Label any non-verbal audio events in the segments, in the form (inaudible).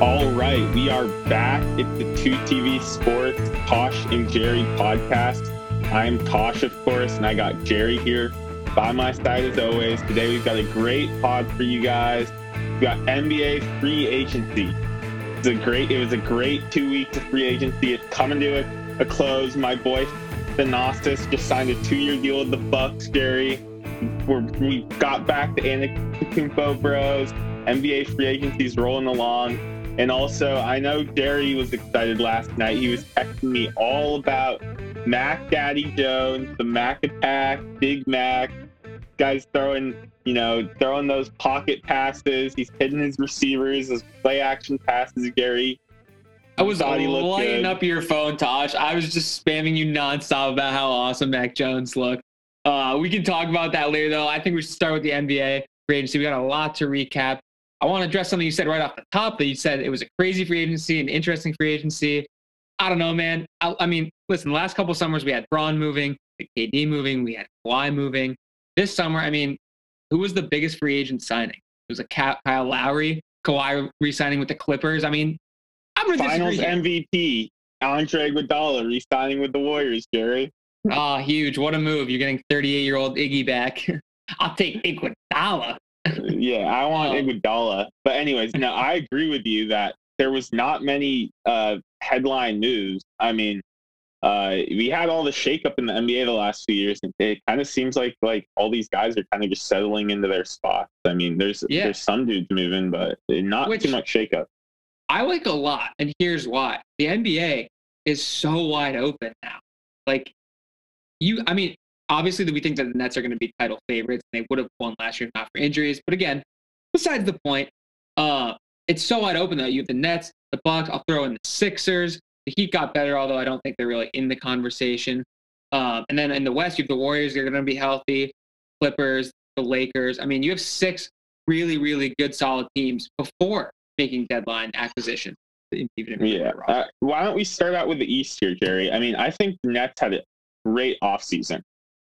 All right, we are back. It's the 2TV Sports Tosh and Jerry podcast. I'm Tosh, of course, and I got Jerry here by my side as always. Today we've got a great pod for you guys. We've got NBA free agency. It's a great. It was a great two weeks of free agency. It's coming to a, a close. My boy Thanasis just signed a two-year deal with the Bucks. Jerry, We're, we got back the Antetokounmpo Bros. NBA free agency is rolling along. And also, I know Jerry was excited last night. He was texting me all about Mac Daddy Jones, the Mac Attack, Big Mac. Guys throwing, you know, throwing those pocket passes. He's hitting his receivers, his play action passes, Gary. I was lighting up your phone, Tosh. I was just spamming you nonstop about how awesome Mac Jones looked. Uh, we can talk about that later, though. I think we should start with the NBA free agency. We got a lot to recap. I want to address something you said right off the top that you said it was a crazy free agency, an interesting free agency. I don't know, man. I, I mean, listen, the last couple summers we had Bron moving, the KD moving, we had Kawhi moving. This summer, I mean, who was the biggest free agent signing? It was a Kyle Lowry, Kawhi re-signing with the Clippers. I mean, I'm gonna Finals MVP, Andre Iguodala re-signing with the Warriors, Jerry. Oh, huge! What a move! You're getting 38 year old Iggy back. (laughs) I'll take Iguodala yeah, I want um, Iguodala. But anyways, no, I agree with you that there was not many uh, headline news. I mean, uh, we had all the shakeup in the NBA the last few years, and it kind of seems like like all these guys are kind of just settling into their spots. I mean, there's yeah. there's some dudes moving, but not Which too much shakeup. I like a lot, and here's why: the NBA is so wide open now. Like you, I mean, obviously we think that the Nets are going to be title favorites. And they would have won last year if not for injuries. But again, besides the point, uh, it's so wide open that you have the Nets, the Bucks. I'll throw in the Sixers. The Heat got better, although I don't think they're really in the conversation. Um, and then in the West, you have the Warriors. They're going to be healthy. Clippers, the Lakers. I mean, you have six really, really good, solid teams before making deadline acquisitions. Yeah. Uh, why don't we start out with the East here, Jerry? I mean, I think the Nets had a great offseason.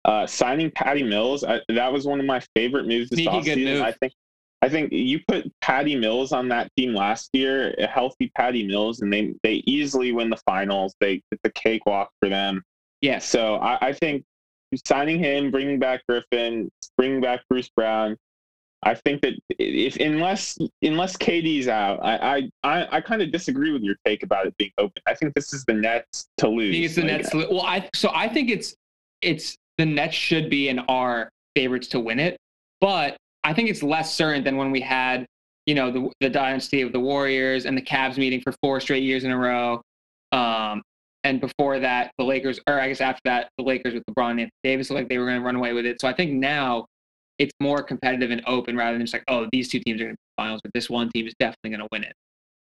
Uh, signing Patty Mills, I, that was one of my favorite moves this offseason. I think I think you put Patty Mills on that team last year, a healthy Patty Mills, and they they easily win the finals. They it's a cakewalk for them. Yeah. So I, I think signing him, bringing back Griffin, bringing back Bruce Brown. I think that if unless unless KD's out, I I I, I kind of disagree with your take about it being open. I think this is the Nets to lose. it's the like, Nets. Well, I so I think it's it's the Nets should be in our favorites to win it. But I think it's less certain than when we had, you know, the, the dynasty of the Warriors and the Cavs meeting for four straight years in a row. Um, and before that, the Lakers, or I guess after that, the Lakers with LeBron and Davis looked like they were going to run away with it. So I think now it's more competitive and open rather than just like, oh, these two teams are going to be finals, but this one team is definitely going to win it.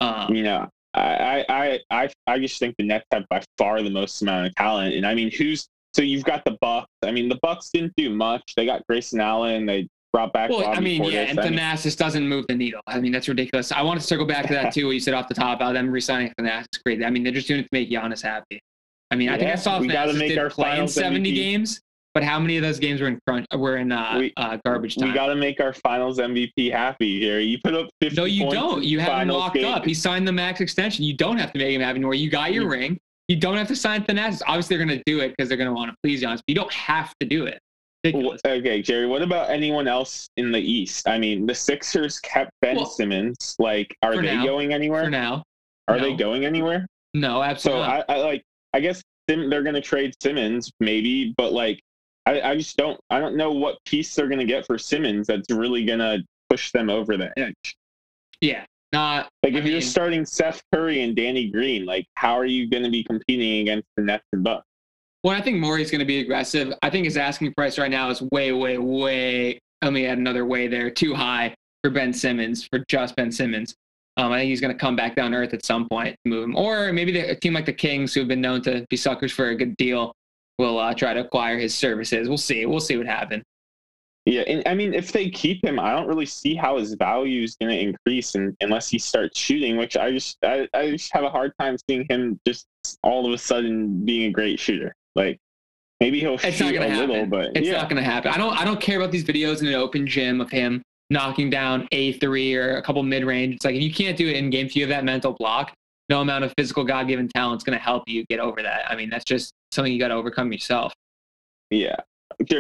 Um, know, I, I, I, I just think the Nets have by far the most amount of talent. And I mean, who's so you've got the Bucks. I mean, the Bucks didn't do much. They got Grayson Allen. They brought back. Well, Bobby I mean, Portis. yeah, and Thanasis doesn't move the needle. I mean, that's ridiculous. I want to circle back to that too. What you said off the top about them resigning Thanasis. Great. I mean, they're just doing it to make Giannis happy. I mean, yeah, I think I saw Thanasis did play in 70 MVP. games, but how many of those games were in crunch? Were in uh, we, uh, garbage time? We got to make our Finals MVP happy here. You put up 50. No, you don't. You have him locked game. up. He signed the max extension. You don't have to make him happy anymore. You got your ring. You don't have to sign Thanasis. Obviously, they're going to do it because they're going to want to please Giannis, but you don't have to do it. Ridiculous. Okay, Jerry. What about anyone else in the East? I mean, the Sixers kept Ben well, Simmons. Like, are they now, going anywhere? For now, are no. they going anywhere? No, absolutely. So I, I, like. I guess they're going to trade Simmons, maybe, but like, I, I just don't. I don't know what piece they're going to get for Simmons that's really going to push them over the edge. Yeah, not like if I you're starting Seth Curry and Danny Green, like how are you going to be competing against the Nets and Bucks? Well, I think Morey's going to be aggressive. I think his asking price right now is way, way, way. Let me add another way there. Too high for Ben Simmons, for just Ben Simmons. Um, I think he's going to come back down earth at some point move him. Or maybe the, a team like the Kings, who have been known to be suckers for a good deal, will uh, try to acquire his services. We'll see. We'll see what happens. Yeah, and I mean, if they keep him, I don't really see how his value is going to increase and, unless he starts shooting. Which I just, I, I just have a hard time seeing him just all of a sudden being a great shooter. Like maybe he'll it's shoot a happen. little, but it's yeah. not going to happen. I don't, I don't care about these videos in an open gym of him knocking down a three or a couple mid range. It's like if you can't do it in game, if you have that mental block. No amount of physical God given talent is going to help you get over that. I mean, that's just something you got to overcome yourself. Yeah.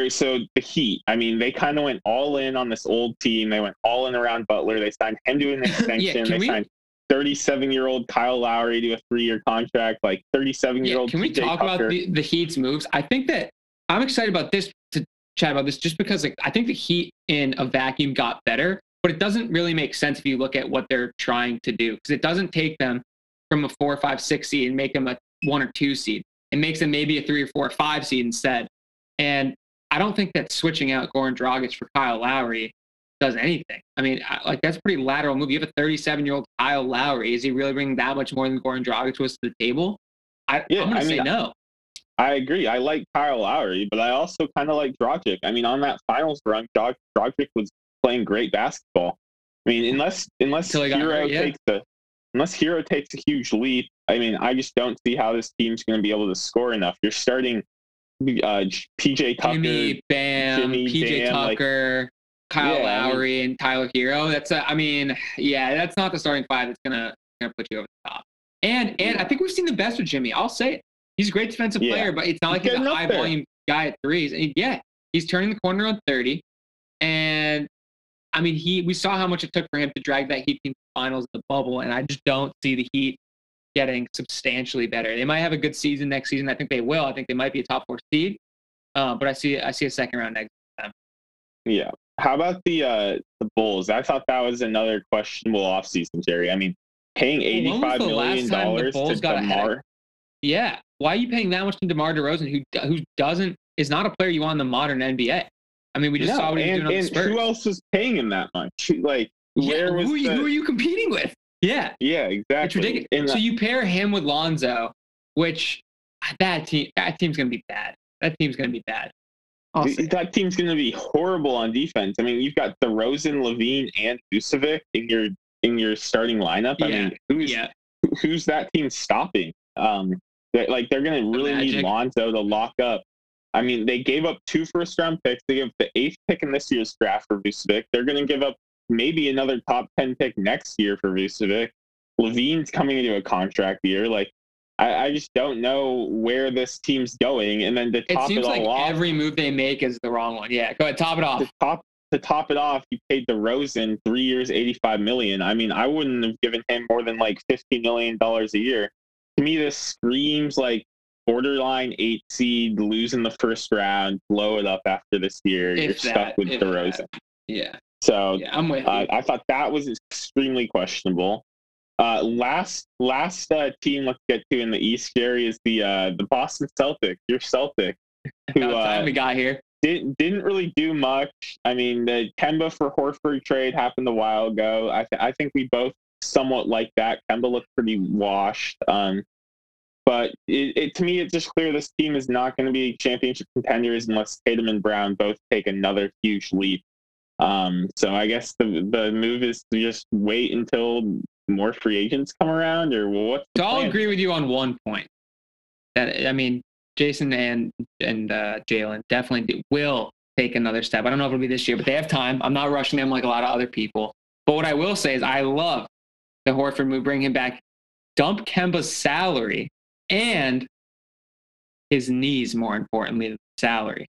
So the Heat, I mean, they kind of went all in on this old team. They went all in around Butler. They signed him to an (laughs) extension. yeah, they we, signed 37 year old Kyle Lowry to a three year contract, like 37 year old. Can we talk Tucker. about the, the Heat's moves? I think that I'm excited about this to chat about this just because like, I think the Heat in a vacuum got better, but it doesn't really make sense if you look at what they're trying to do because it doesn't take them from a four, five, six seed and make them a one or two seed. It makes them maybe a three or four or five seed instead. And I don't think that switching out Goran Dragic for Kyle Lowry does anything. I mean, like that's a pretty lateral move. You have a 37 year old Kyle Lowry. Is he really bringing that much more than Goran Dragic was to the table? I, yeah, I'm going to say no. I agree. I like Kyle Lowry, but I also kind of like Dragic. I mean, on that finals run, Dragic was playing great basketball. I mean, unless unless Herro hurt, yeah. takes a unless Herro takes a huge leap, I mean, I just don't see how this team's going to be able to score enough. You're starting uh, PJ Tucker, Jimmy Bam, Jimmy, PJ Bam, Tucker. Like, Kyle yeah, Lowry I mean, and Tyler Herro. That's a, I mean, yeah, that's not the starting five that's gonna gonna put you over the top. And and yeah. I think we've seen the best with Jimmy. I'll say it. He's a great defensive yeah. player, but it's not like he's, he's a high there. volume guy at threes. And yeah, he's turning the corner on 30. And I mean, he we saw how much it took for him to drag that Heat team finals in the bubble, and I just don't see the Heat getting substantially better. They might have a good season next season. I think they will. I think they might be a top four seed. Uh, but I see I see a second round exit. Yeah, how about the uh, the Bulls? I thought that was another questionable offseason, Jerry. I mean, paying eighty five million dollars to Demar. Yeah, why are you paying that much to DeMar DeRozan, who who doesn't is not a player you want in the modern NBA? I mean, we just no, saw what he was doing on the Spurs. Who else was paying him that much? Like, yeah, where was who, the... who are you competing with? Yeah, yeah, exactly. It's ridiculous. so you pair him with Lonzo, which that team that team's gonna be bad. That team's gonna be bad. That team's going to be horrible on defense. I mean, you've got DeRozan, LaVine, and Vucevic in your in your starting lineup. I yeah. mean, who's yeah. who's that team stopping? Um, they're, like they're going to really need Lonzo to lock up. I mean, they gave up two first round picks. They gave the eighth pick in this year's draft for Vucevic. They're going to give up maybe another top ten pick next year for Vucevic. LaVine's coming into a contract year. Like I, I, just don't know where this team's going. And then to top it, seems it all like off, every move they make is the wrong one. Yeah, go ahead, top it off. To top to top it off, you paid DeRozan three years, eighty-five million. I mean, I wouldn't have given him more than like fifty million dollars a year. To me, this screams like borderline eight seed, losing the first round, blow it up after this year. If You're that, stuck with DeRozan. That. Yeah. So yeah, I'm with uh, I thought that was extremely questionable. Uh, last last uh, team let's get to in the East, Jerry, is the uh, the Boston Celtics. Your Celtic, (laughs) who uh, we got here didn't didn't really do much. I mean, the Kemba for Horford trade happened a while ago. I th- I think we both somewhat like that. Kemba looked pretty washed. Um, but it, it, to me, it's just clear this team is not going to be championship contenders unless Tatum and Brown both take another huge leap. Um, so I guess the the move is to just wait until more free agents come around, or what? So I'll agree with you on one point. That I mean, Jayson and and uh, Jaylen definitely will take another step. I don't know if it'll be this year, but they have time. I'm not rushing them like a lot of other people. But what I will say is, I love the Horford move, bring him back, dump Kemba's salary and his knees, more importantly, than salary.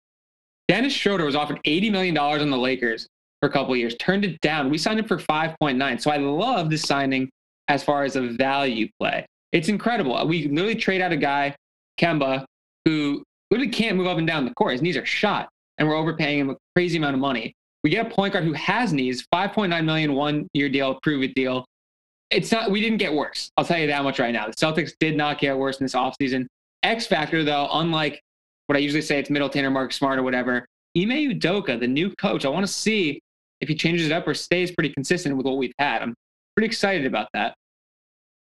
Dennis Schroeder was offered $80 million on the Lakers for a couple years, turned it down. We signed him for 5.9. So I love this signing as far as a value play. It's incredible. We literally trade out a guy, Kemba, who literally can't move up and down the court. His knees are shot, and we're overpaying him a crazy amount of money. We get a point guard who has knees, 5.9 million one year deal, prove it deal. It's not we didn't get worse. I'll tell you that much right now. The Celtics did not get worse in this offseason. X factor though, unlike what I usually say it's Middleton or Mark Smart or whatever, Ime Udoka, the new coach, I want to see if he changes it up or stays pretty consistent with what we've had. I'm pretty excited about that.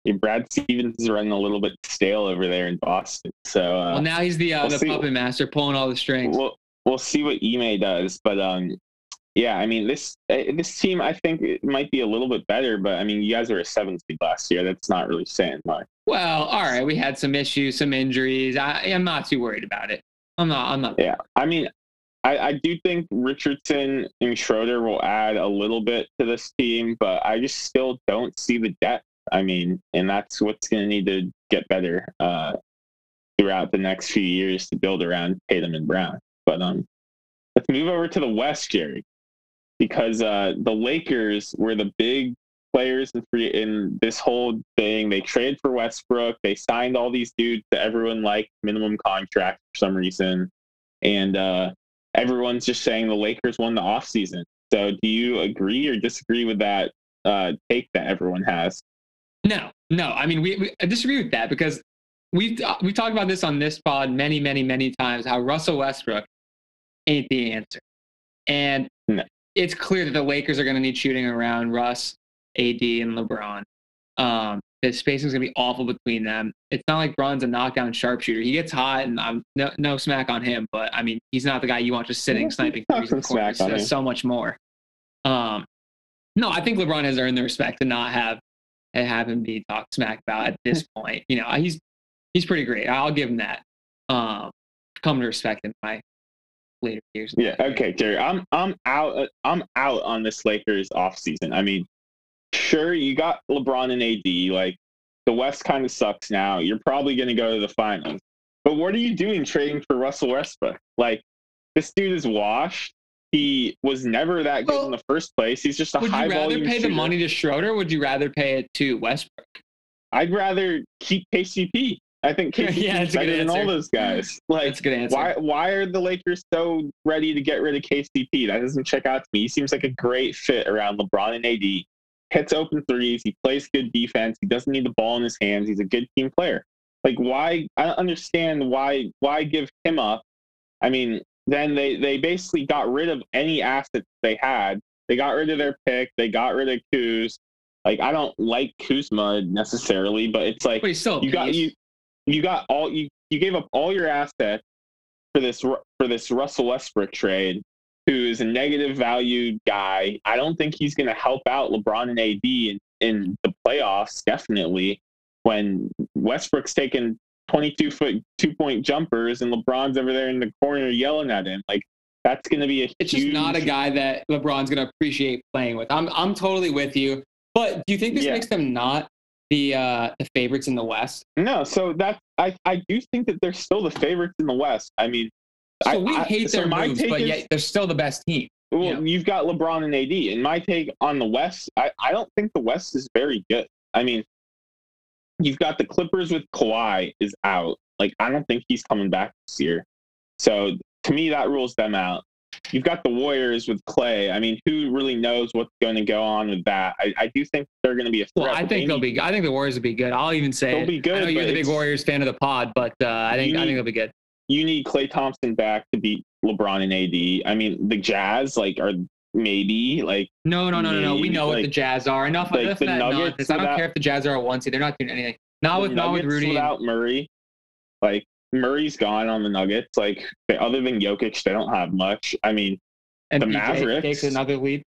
Yeah, Brad Stevens is running a little bit stale over there in Boston. So uh, well, now he's the uh, we'll the see. puppet master, pulling all the strings. We'll we'll see what Ime does, but um, yeah, I mean this uh, this team I think it might be a little bit better, but I mean you guys were a seventh seed last year. That's not really saying much. Well, all right, we had some issues, some injuries. I, I'm not too worried about it. I'm not. I'm not. Yeah, I mean, I, I do think Richardson and Schroeder will add a little bit to this team, but I just still don't see the depth. I mean, and that's what's going to need to get better uh, throughout the next few years to build around Tatum and Brown. But um, let's move over to the West, Jerry, because uh, the Lakers were the big players in, free, in this whole thing. They traded for Westbrook. They signed all these dudes that everyone liked minimum contract for some reason, and uh, everyone's just saying the Lakers won the offseason. So, do you agree or disagree with that uh, take that everyone has? No, no. I mean, we, we I disagree with that because we've uh, we talked about this on this pod many, many, many times. How Russell Westbrook ain't the answer, and no. it's clear that the Lakers are going to need shooting around Russ, AD, and LeBron. Um, the spacing's gonna be awful between them. It's not like Bron's a knockdown sharpshooter. He gets hot, and I'm no, no smack on him, but I mean, he's not the guy you want just sitting sniping threes in corners. Does so much more. Um, no, I think LeBron has earned the respect to not have have him be talked smack about at this (laughs) point. You know, he's he's pretty great. I'll give him that. Um, come to respect him my later years. Yeah. Okay, Jerry. I'm I'm out. I'm out on this Lakers off season. I mean, sure, you got LeBron and AD. Like the West kind of sucks now. You're probably going to go to the finals. But what are you doing trading for Russell Westbrook? Like this dude is washed. He was never that good well, in the first place. He's just a would high volume. Would you rather pay shooter. the money to Schroeder? would you rather pay it to Westbrook? I'd rather keep KCP. I think KCP (laughs) yeah, is better than all those guys. Like, that's a good answer. Why, why are the Lakers so ready to get rid of KCP? That doesn't check out to me. He seems like a great fit around LeBron and AD. Hits open threes. He plays good defense. He doesn't need the ball in his hands. He's a good team player. Like, why? I don't understand why. Why give him up? I mean, then they they basically got rid of any assets they had. They got rid of their pick. They got rid of Kuz. Like, I don't like Kuzma necessarily, but it's like but still you got you you got all you you gave up all your assets for this for this Russell Westbrook trade, who is a negative value guy. I don't think he's going to help out LeBron and AD in, in the playoffs. Definitely, when Westbrook's taking 22 foot two point jumpers and LeBron's over there in the corner yelling at him, like that's going to be a. It's huge... just not a guy that LeBron's going to appreciate playing with. I'm I'm totally with you. But do you think this yeah. makes them not the uh, the favorites in the West? No, so that I I do think that they're still the favorites in the West. I mean, so I, we hate I, their so moves, but is, yet they're still the best team. Well, you know? you've got LeBron and AD. And my take on the West, I, I don't think the West is very good. I mean, you've got the Clippers with Kawhi is out. Like, I don't think he's coming back this year. So to me, that rules them out. You've got the Warriors with Klay. I mean, who really knows what's going to go on with that? I, I do think they're going to be a threat. Well, I think they'll need, be. I think the Warriors will be good. I'll even say they'll it. be good. I know you're the big Warriors fan of the pod, but uh, I think need, I think they'll be good. You need Klay Thompson back to beat LeBron and AD. I mean, the Jazz like are maybe like no, no, no, no, no. We know like, what the Jazz are. Enough, like enough the that nonsense. I don't care if the Jazz are a one seed. They're not doing anything. Not with not with Rudy. Without Murray, like Murray's gone on the Nuggets. Like other than Jokic, they don't have much. I mean, and the PJ Mavericks takes another lead.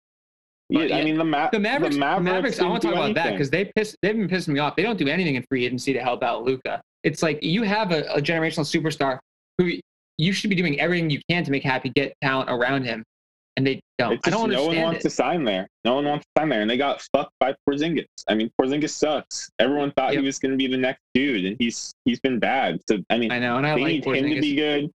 Yeah, yeah, I mean the, Ma- the Mavericks. The Mavericks, Mavericks I want to talk about that because they piss, they've been pissing me off. They don't do anything in free agency to help out Luka. It's like you have a, a generational superstar who you should be doing everything you can to make happy, get talent around him, and they don't. Just, I don't understand. No one wants it. to sign there. No one wants to sign there, and they got fucked by Porzingis. I mean, Porzingis sucks. Everyone thought yep. he was going to be the next dude, and he's he's been bad. So I mean, I know, and I they like need Porzingis. him to be good.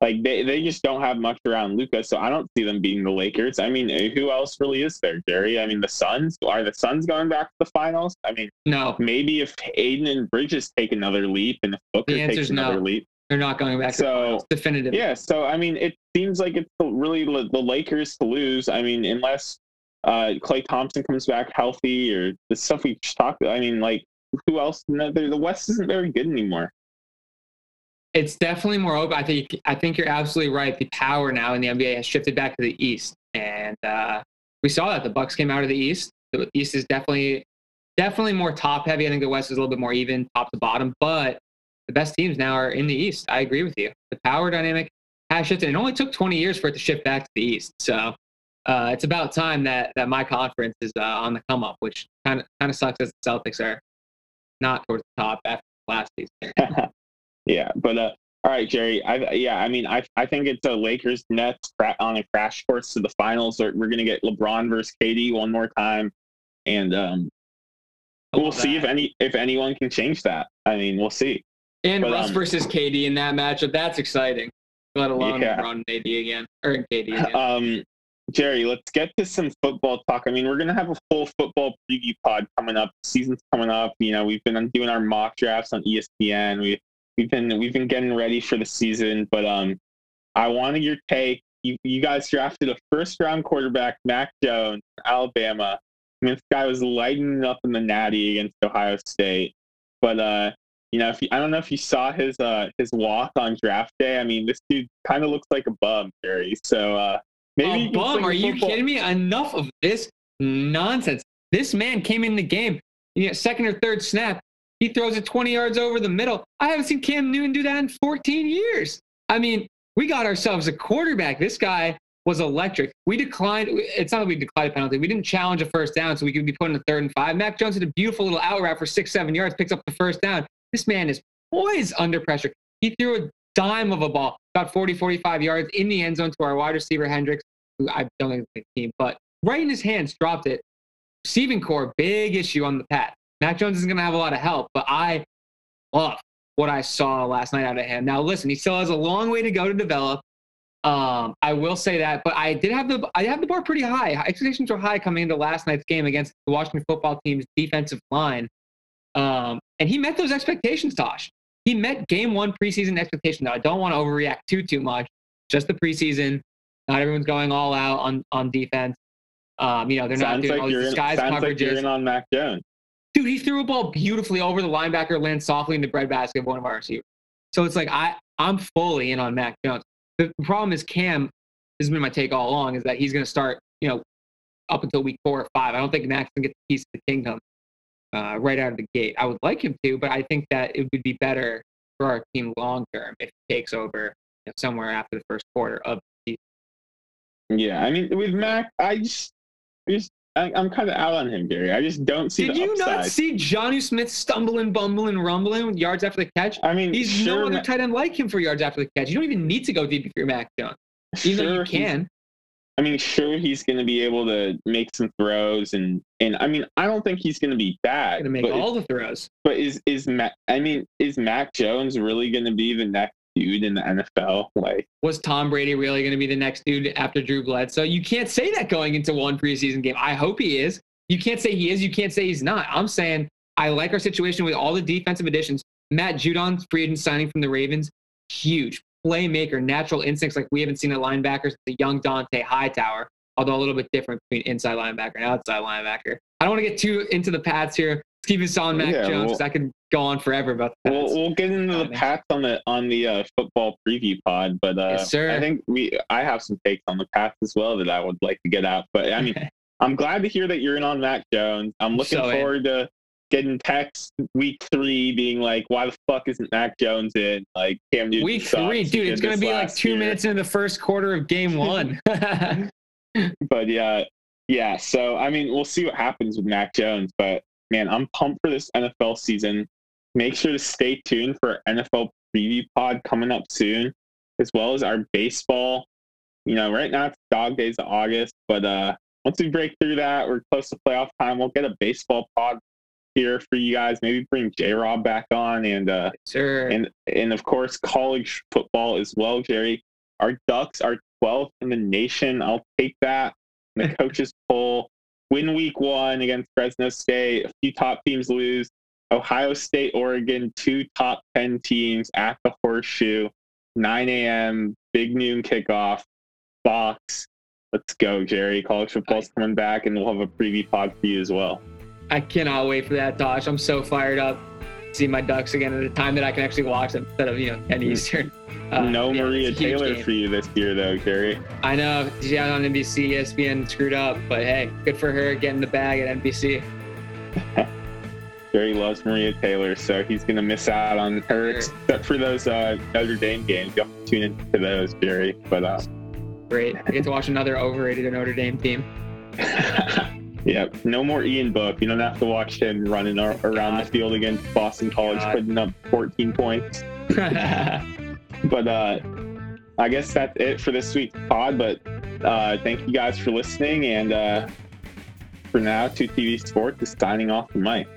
Like they, they just don't have much around Luka, so I don't see them beating the Lakers. I mean, eh, who else really is there, Jerry? I mean, the Suns are the Suns going back to the finals? I mean, no. Maybe if Ayton and Bridges take another leap, and if Booker takes another no. leap, they're not going back. So definitive. Yeah. So I mean, it seems like it's really the Lakers to lose. I mean, unless uh, Klay Thompson comes back healthy or the stuff we just talked. I mean, like who else? The West isn't very good anymore it's definitely more open. I think I think you're absolutely right. The power now in the NBA has shifted back to the East, and uh, we saw that the Bucks came out of the East. The East is definitely definitely more top heavy. I think the West is a little bit more even, top to bottom. But the best teams now are in the East. I agree with you. The power dynamic has shifted. It only took 20 years for it to shift back to the East. So uh, it's about time that that my conference is uh, on the come up, which kind of kind of sucks as the Celtics are not towards the top after last season. (laughs) Yeah, but uh, All right, Jerry. I, yeah, I mean, I I think it's a Lakers Nets on a crash course to the finals. We're going to get LeBron versus KD one more time, and um, we'll see if any if anyone can change that. I mean, we'll see. And but, Russ um, versus KD in that matchup, that's exciting. Let alone yeah. LeBron and AD again or KD (laughs) again. Um, Jerry, let's get to some football talk. I mean, we're gonna have a full football preview pod coming up. Season's coming up. You know, we've been doing our mock drafts on ESPN. We we've been we've been getting ready for the season, but um, I wanted your take. You you guys drafted a first round quarterback, Mac Jones, Alabama. I mean, this guy was lighting up in the Natty against Ohio State, but uh, you know, if you, I don't know if you saw his uh his walk on draft day. I mean, this dude kind of looks like a bum, Jerry. So uh, maybe a bum? Are you kidding me? Enough of this nonsense. This man came in the game, you know, second or third snap, he throws it 20 yards over the middle. I haven't seen Cam Newton do that in 14 years. I mean, we got ourselves a quarterback. This guy was electric. We declined. It's not that we declined a penalty. We didn't challenge a first down, so we could be put in a third and five. Mac Jones had a beautiful little out route for six, seven yards, picks up the first down. This man is poised under pressure. He threw a dime of a ball, about 40, 45 yards in the end zone to our wide receiver, Hendricks, who I don't think is the team, but right in his hands, dropped it. Receiving corps, big issue on the pat. Mac Jones isn't going to have a lot of help, but I love what I saw last night out of him. Now, listen, he still has a long way to go to develop. Um, I will say that, but I did have the I have the bar pretty high. Expectations were high coming into last night's game against the Washington football team's defensive line, um, and he met those expectations. Tosh, he met game one preseason expectations. Now, I don't want to overreact too too much. Just the preseason. Not everyone's going all out on on defense. Um, you know, they're sounds not doing like all these disguise coverages. Like you're in on Mac Jones. Dude, he threw a ball beautifully over the linebacker, landed softly in the breadbasket of one of our receivers. So it's like I, I'm fully in on Mac Jones. The problem is Cam this has been my take all along, is that he's going to start, you know, up until week four or five. I don't think Max can get the piece of the kingdom uh, right out of the gate. I would like him to, but I think that it would be better for our team long term if he takes over you know, somewhere after the first quarter of the season. Yeah, I mean, with Mac, I just, I just I, am kind of out on him, Gary. I just don't see. Did you upside. not see Jonnu Smith stumbling, bumbling, rumbling with yards after the catch? I mean, he's sure, no other tight end like him for yards after the catch. You don't even need to go deep if you're Mac Jones, even sure, though you can. I mean, sure, he's going to be able to make some throws, and and I mean, I don't think he's going to be bad. Going to make all the throws. But is is Mac? I mean, is Mac Jones really going to be the next dude in the NFL. Like, was Tom Brady really going to be the next dude after Drew Bledsoe? You can't say that going into one preseason game. I hope he is. You can't say he is. You can't say he's not. I'm saying I like our situation with all the defensive additions. Matt Judon, free agent signing from the Ravens, huge playmaker, natural instincts like we haven't seen at linebackers. The young Dont'a Hightower, although a little bit different between inside linebacker and outside linebacker. I don't want to get too into the pads here. Let's Keep us on Mac yeah, Jones well, I could go on forever about that. We'll, we'll get into the Pats on the on the uh, football preview pod, but uh, yes, I think we I have some takes on the Pats as well that I would like to get out. But I mean, (laughs) I'm glad to hear that you're in on Mac Jones. I'm looking so forward in. to getting texts week three being like, why the fuck isn't Mac Jones in? Like Cam Newton. Week three, dude, it's gonna be like two year. minutes into the first quarter of game one. (laughs) (laughs) but yeah, yeah. So I mean, we'll see what happens with Mac Jones, but man, I'm pumped for this NFL season. Make sure to stay tuned for NFL preview pod coming up soon, as well as our baseball. You know, right now it's dog days of August, but uh, once we break through that, we're close to playoff time. We'll get a baseball pod here for you guys. Maybe bring J Rob back on and uh sure. and and of course college football as well, Jerry. Our Ducks are 12th in the nation. I'll take that. The (laughs) coaches poll win week one against Fresno State. A few top teams lose. Ohio State, Oregon, two top 10 teams at the horseshoe. 9 a.m., big noon kickoff. Fox. Let's go, Jerry. College football's coming back, and we'll have a preview pod for you as well. I cannot wait for that, Tosh. I'm so fired up. To see my Ducks again at a time that I can actually watch them instead of, you know, 10 hmm. Eastern. Uh, no yeah, Maria Taylor game. for you this year, though, Gary. I know. She's out on NBC, ESPN screwed up, but hey, good for her getting the bag at NBC. (laughs) Gary loves Maria Taylor, so he's going to miss out on her, except for those uh, Notre Dame games. You have to tune into those, Jerry. But uh, great, I get to watch another overrated Notre Dame team. (laughs) Yep. No more Ian Book. You don't have to watch him running around God. the field against Boston College, God. putting up 14 points. (laughs) but uh, I guess that's it for this week's pod. But uh, thank you guys for listening. And uh, for now, 2TV Sports is signing off the mic.